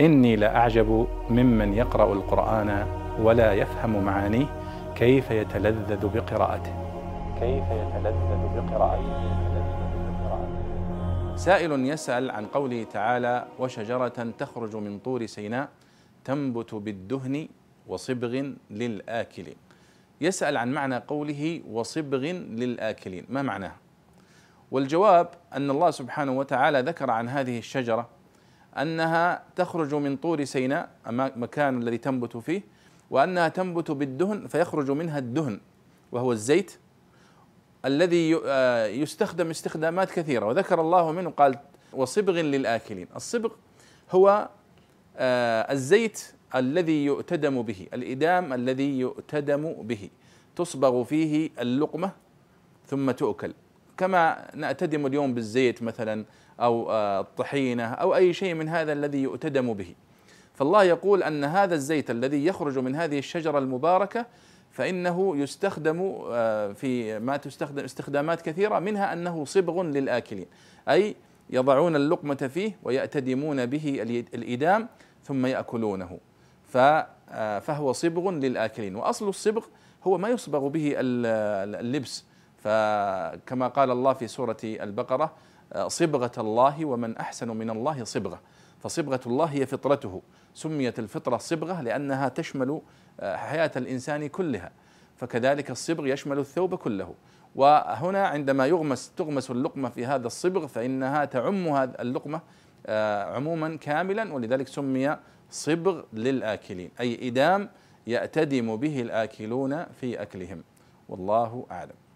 إني لأعجب ممن يقرأ القرآن ولا يفهم معانيه كيف يتلذذ بقراءته. كيف يتلذذ بقراءته. سائل يسأل عن قوله تعالى وشجرة تخرج من طور سيناء تنبت بالدهن وصبغ للآكلين يسأل عن معنى قوله وصبغ للآكلين. ما معناه والجواب أن الله سبحانه وتعالى ذكر عن هذه الشجرة أنها تخرج من طور سيناء مكان الذي تنبت فيه وأنها تنبت بالدهن فيخرج منها الدهن وهو الزيت الذي آه، يستخدم استخدامات كثيرة. وذكر الله منه قال وصبغ للآكلين الصبغ هو آه، الزيت الذي يؤتدم به الإدام الذي يؤتدم به. تصبغ فيه اللقمة ثم تؤكل. كما نأتدم اليوم بالزيت مثلا أو آه، الطحينة أو أي شيء من هذا الذي يؤتدم به. فالله يقول أن هذا الزيت الذي يخرج من هذه الشجرة المباركة فإنه يستخدم آه، في ما تستخدم استخدامات كثيرة منها أنه صبغ للآكلين. أي يضعون اللقمة فيه ويأتدمون به الإدام ثم يأكلونه. آه، فهو صبغ للآكلين. وأصل الصبغ هو ما يصبغ به اللبس. فكما قال الله في سورة البقرة آه، صبغة الله ومن أحسن من الله صبغة. فصبغة الله هي فطرته. سميت الفطرة صبغة لأنها تشمل آه، حياة الإنسان كلها. فكذلك الصبغ يشمل الثوب كله. وهنا عندما يغمس تغمس اللقمة في هذا الصبغ فإنها تعم هذه اللقمة آه، عموما كاملا. ولذلك سمي صبغ للآكلين. أي إدام يأتدم به الآكلون في أكلهم. والله أعلم.